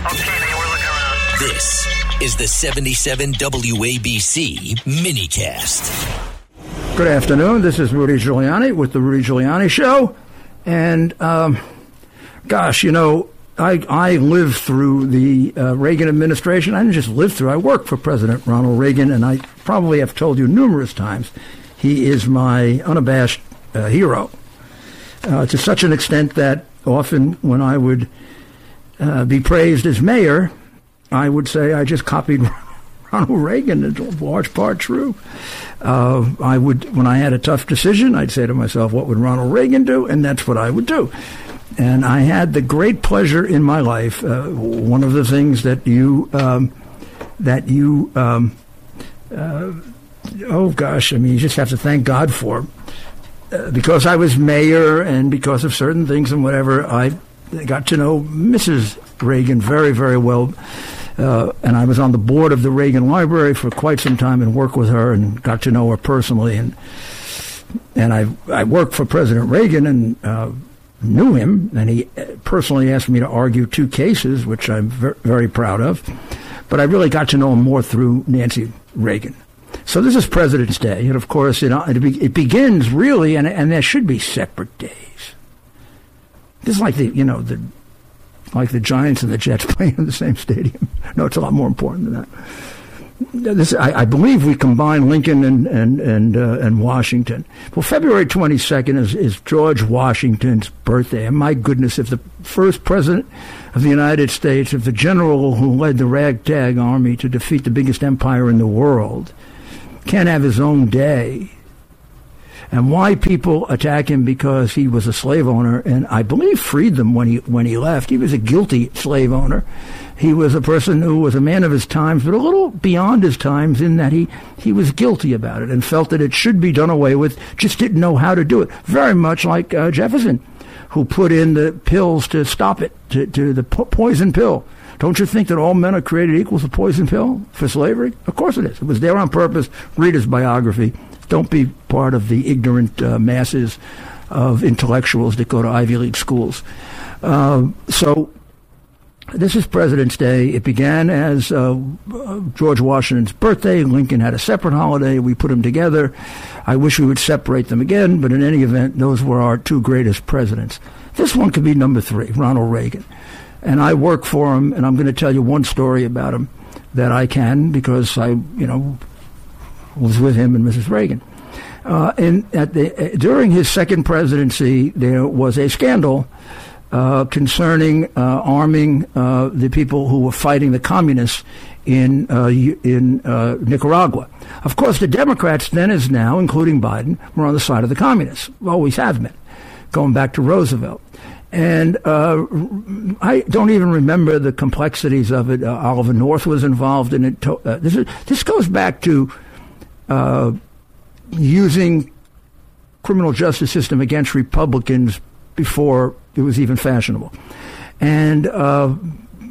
This is the 77 WABC minicast. Good afternoon. This is Rudy Giuliani with the Rudy Giuliani Show. And, um, gosh, you know, I, I lived through the uh, Reagan administration. I didn't just live through, I worked for President Ronald Reagan, and I probably have told you numerous times he is my unabashed uh, hero. Uh, to such an extent that often when I would uh, be praised as mayor, I would say I just copied Ronald Reagan. It's large part true. Uh, I would, when I had a tough decision, I'd say to myself, "What would Ronald Reagan do?" And that's what I would do. And I had the great pleasure in my life. Uh, one of the things that you um, that you um, uh, oh gosh, I mean, you just have to thank God for. Uh, because I was mayor and because of certain things and whatever, I got to know Mrs. Reagan very, very well. Uh, and I was on the board of the Reagan Library for quite some time and worked with her and got to know her personally. And and I I worked for President Reagan and uh, knew him, and he personally asked me to argue two cases, which I'm ver- very proud of. But I really got to know him more through Nancy Reagan. So this is President's Day, and of course it, it, it begins really, and, and there should be separate days. This is like the you know the like the Giants and the Jets playing in the same stadium. No, it's a lot more important than that. This, I, I believe we combine Lincoln and and and, uh, and Washington. Well, February twenty second is, is George Washington's birthday, and my goodness, if the first president of the United States, if the general who led the ragtag army to defeat the biggest empire in the world, can't have his own day, and why people attack him because he was a slave owner and I believe freed them when he when he left. He was a guilty slave owner. He was a person who was a man of his times, but a little beyond his times in that he he was guilty about it and felt that it should be done away with. Just didn't know how to do it. Very much like uh, Jefferson, who put in the pills to stop it, to, to the po- poison pill. Don't you think that all men are created equal a poison pill for slavery? Of course it is. It was there on purpose. Read his biography. Don't be part of the ignorant uh, masses of intellectuals that go to Ivy League schools. Uh, so this is President's Day. It began as uh, George Washington's birthday. Lincoln had a separate holiday. We put them together. I wish we would separate them again, but in any event, those were our two greatest presidents. This one could be number three, Ronald Reagan. And I work for him, and I'm going to tell you one story about him that I can because I, you know, was with him and Mrs. Reagan. Uh, and the, uh, during his second presidency, there was a scandal uh, concerning uh, arming uh, the people who were fighting the communists in uh, in Nicaragua. Of course, the Democrats then, as now, including Biden, were on the side of the communists. Always have been, going back to Roosevelt. And uh, I don't even remember the complexities of it. Uh, Oliver North was involved in it. Uh, this, is, this goes back to uh, using criminal justice system against Republicans before it was even fashionable. And uh,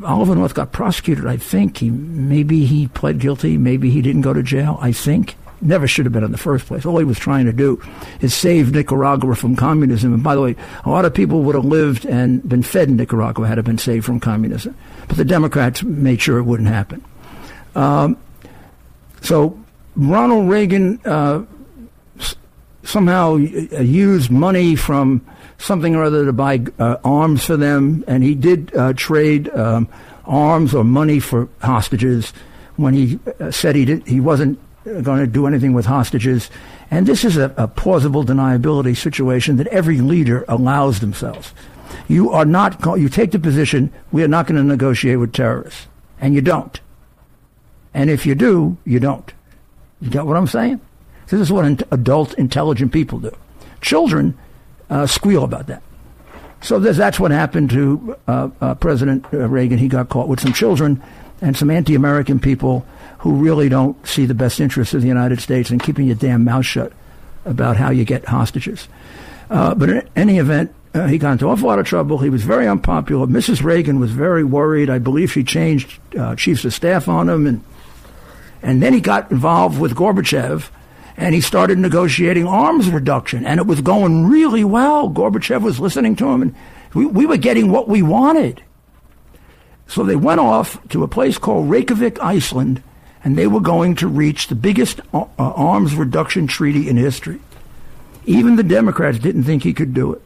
Oliver North got prosecuted. I think he maybe he pled guilty, maybe he didn't go to jail. I think never should have been in the first place. All he was trying to do is save Nicaragua from communism. And by the way, a lot of people would have lived and been fed in Nicaragua had it been saved from communism. But the Democrats made sure it wouldn't happen. Um, so Ronald Reagan uh, somehow uh, used money from something or other to buy uh, arms for them, and he did uh, trade um, arms or money for hostages when he uh, said he did, he wasn't going to do anything with hostages. And this is a, a plausible deniability situation that every leader allows themselves. You are not. You take the position we are not going to negotiate with terrorists, and you don't. And if you do, you don't. You get what I'm saying? This is what adult, intelligent people do. Children uh, squeal about that. So that's what happened to uh, uh, President uh, Reagan. He got caught with some children and some anti-American people who really don't see the best interests of the United States and keeping your damn mouth shut about how you get hostages. Uh, but in any event, uh, he got into an awful lot of trouble. He was very unpopular. Mrs. Reagan was very worried. I believe she changed chiefs of staff on him and and then he got involved with Gorbachev and he started negotiating arms reduction. And it was going really well. Gorbachev was listening to him and we, we were getting what we wanted. So they went off to a place called Reykjavik, Iceland, and they were going to reach the biggest uh, arms reduction treaty in history. Even the Democrats didn't think he could do it.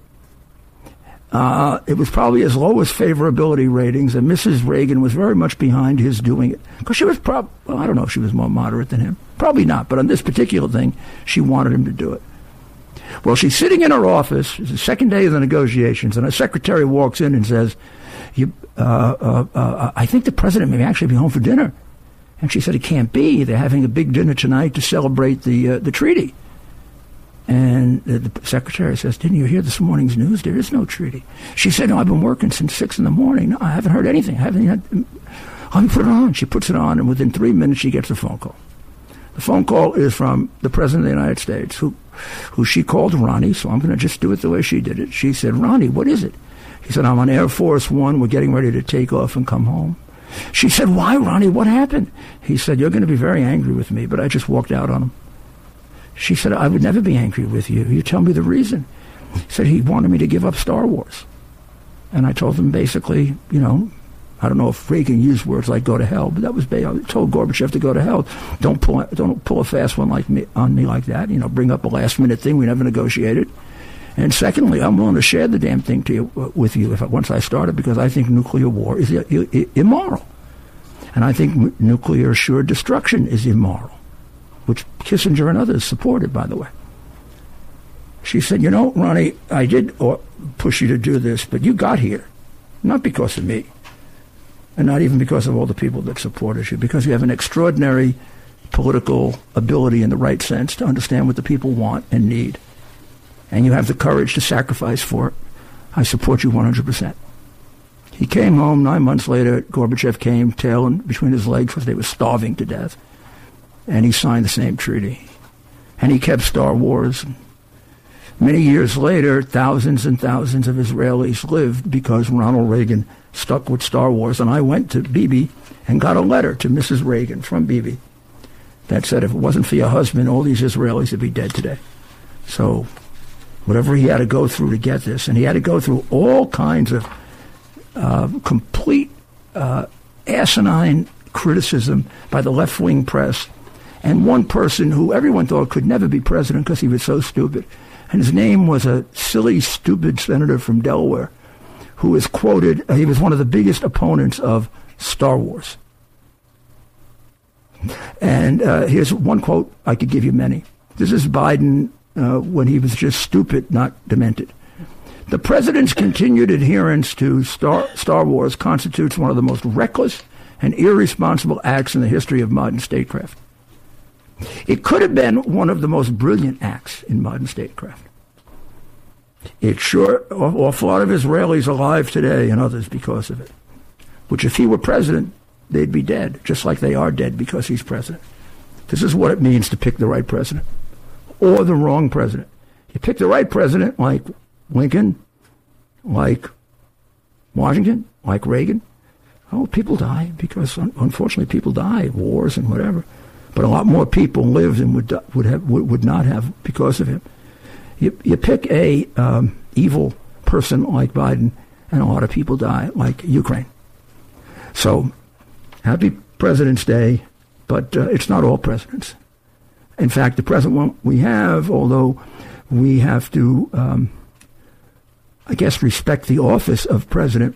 Uh, it was probably his lowest favorability ratings, and Mrs. Reagan was very much behind his doing it because she was probably, well, I don't know if she was more moderate than him. Probably not, but on this particular thing, she wanted him to do it. Well, she's sitting in her office. It's the second day of the negotiations, and her secretary walks in and says, uh, uh, uh, I think the president may actually be home for dinner. And she said, It can't be. They're having a big dinner tonight to celebrate the, uh, the treaty. And the, secretary says, Didn't you hear this morning's news? There is no treaty. She said, No, I've been working since 6 in the morning. No, I haven't heard anything. I haven't. Let me put it on. She puts it on, and within three minutes, she gets a phone call. The phone call is from the President of the United States, who, who she called Ronnie, so I'm going to just do it the way she did it. She said, Ronnie, what is it? He said, I'm on Air Force One. We're getting ready to take off and come home. She said, Why, Ronnie? What happened? He said, You're going to be very angry with me, but I just walked out on him. She said, I would never be angry with you. You tell me the reason. He said he wanted me to give up Star Wars. And I told him basically, you know, I don't know if Reagan used words like "go to hell," but that was I told Gorbachev to go to hell. Don't pull don't pull a fast one like me on me like that. You know, bring up a last minute thing we never negotiated. And secondly, I'm willing to share the damn thing to you, uh, with you if once I started because I think nuclear war is immoral, and I think nuclear assured destruction is immoral, which Kissinger and others supported, by the way. She said, "You know, Ronnie, I did push you to do this, but you got here, not because of me." and not even because of all the people that supported you, because you have an extraordinary political ability in the right sense to understand what the people want and need. And you have the courage to sacrifice for it. I support you 100%. He came home nine months later. Gorbachev came, tail between his legs because they were starving to death. And he signed the same treaty. And he kept Star Wars. Many years later, thousands and thousands of Israelis lived because Ronald Reagan stuck with Star Wars. And I went to Bibi and got a letter to Mrs. Reagan from Bibi that said, if it wasn't for your husband, all these Israelis would be dead today. So, whatever he had to go through to get this, and he had to go through all kinds of uh, complete uh, asinine criticism by the left wing press, and one person who everyone thought could never be president because he was so stupid. And his name was a silly, stupid senator from Delaware who is quoted, uh, he was one of the biggest opponents of Star Wars. And uh, here's one quote, I could give you many. This is Biden uh, when he was just stupid, not demented. The president's continued adherence to Star, Star Wars constitutes one of the most reckless and irresponsible acts in the history of modern statecraft. It could have been one of the most brilliant acts in modern statecraft. It's sure awful lot of Israelis alive today and others because of it. Which, if he were president, they'd be dead, just like they are dead because he's president. This is what it means to pick the right president or the wrong president. You pick the right president, like Lincoln, like Washington, like Reagan. Oh, people die because unfortunately people die, wars and whatever. But a lot more people lived and would would have would not have because of him. You, you pick a um, evil person like Biden, and a lot of people die, like Ukraine. So, happy President's Day, but uh, it's not all presidents. In fact, the present one we have, although we have to, um, I guess, respect the office of president,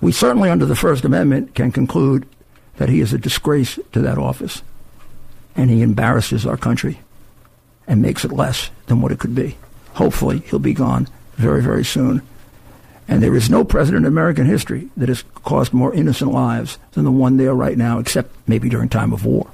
we certainly, under the First Amendment, can conclude that he is a disgrace to that office and he embarrasses our country and makes it less than what it could be. Hopefully, he'll be gone very, very soon. And there is no president in American history that has caused more innocent lives than the one there right now, except maybe during time of war.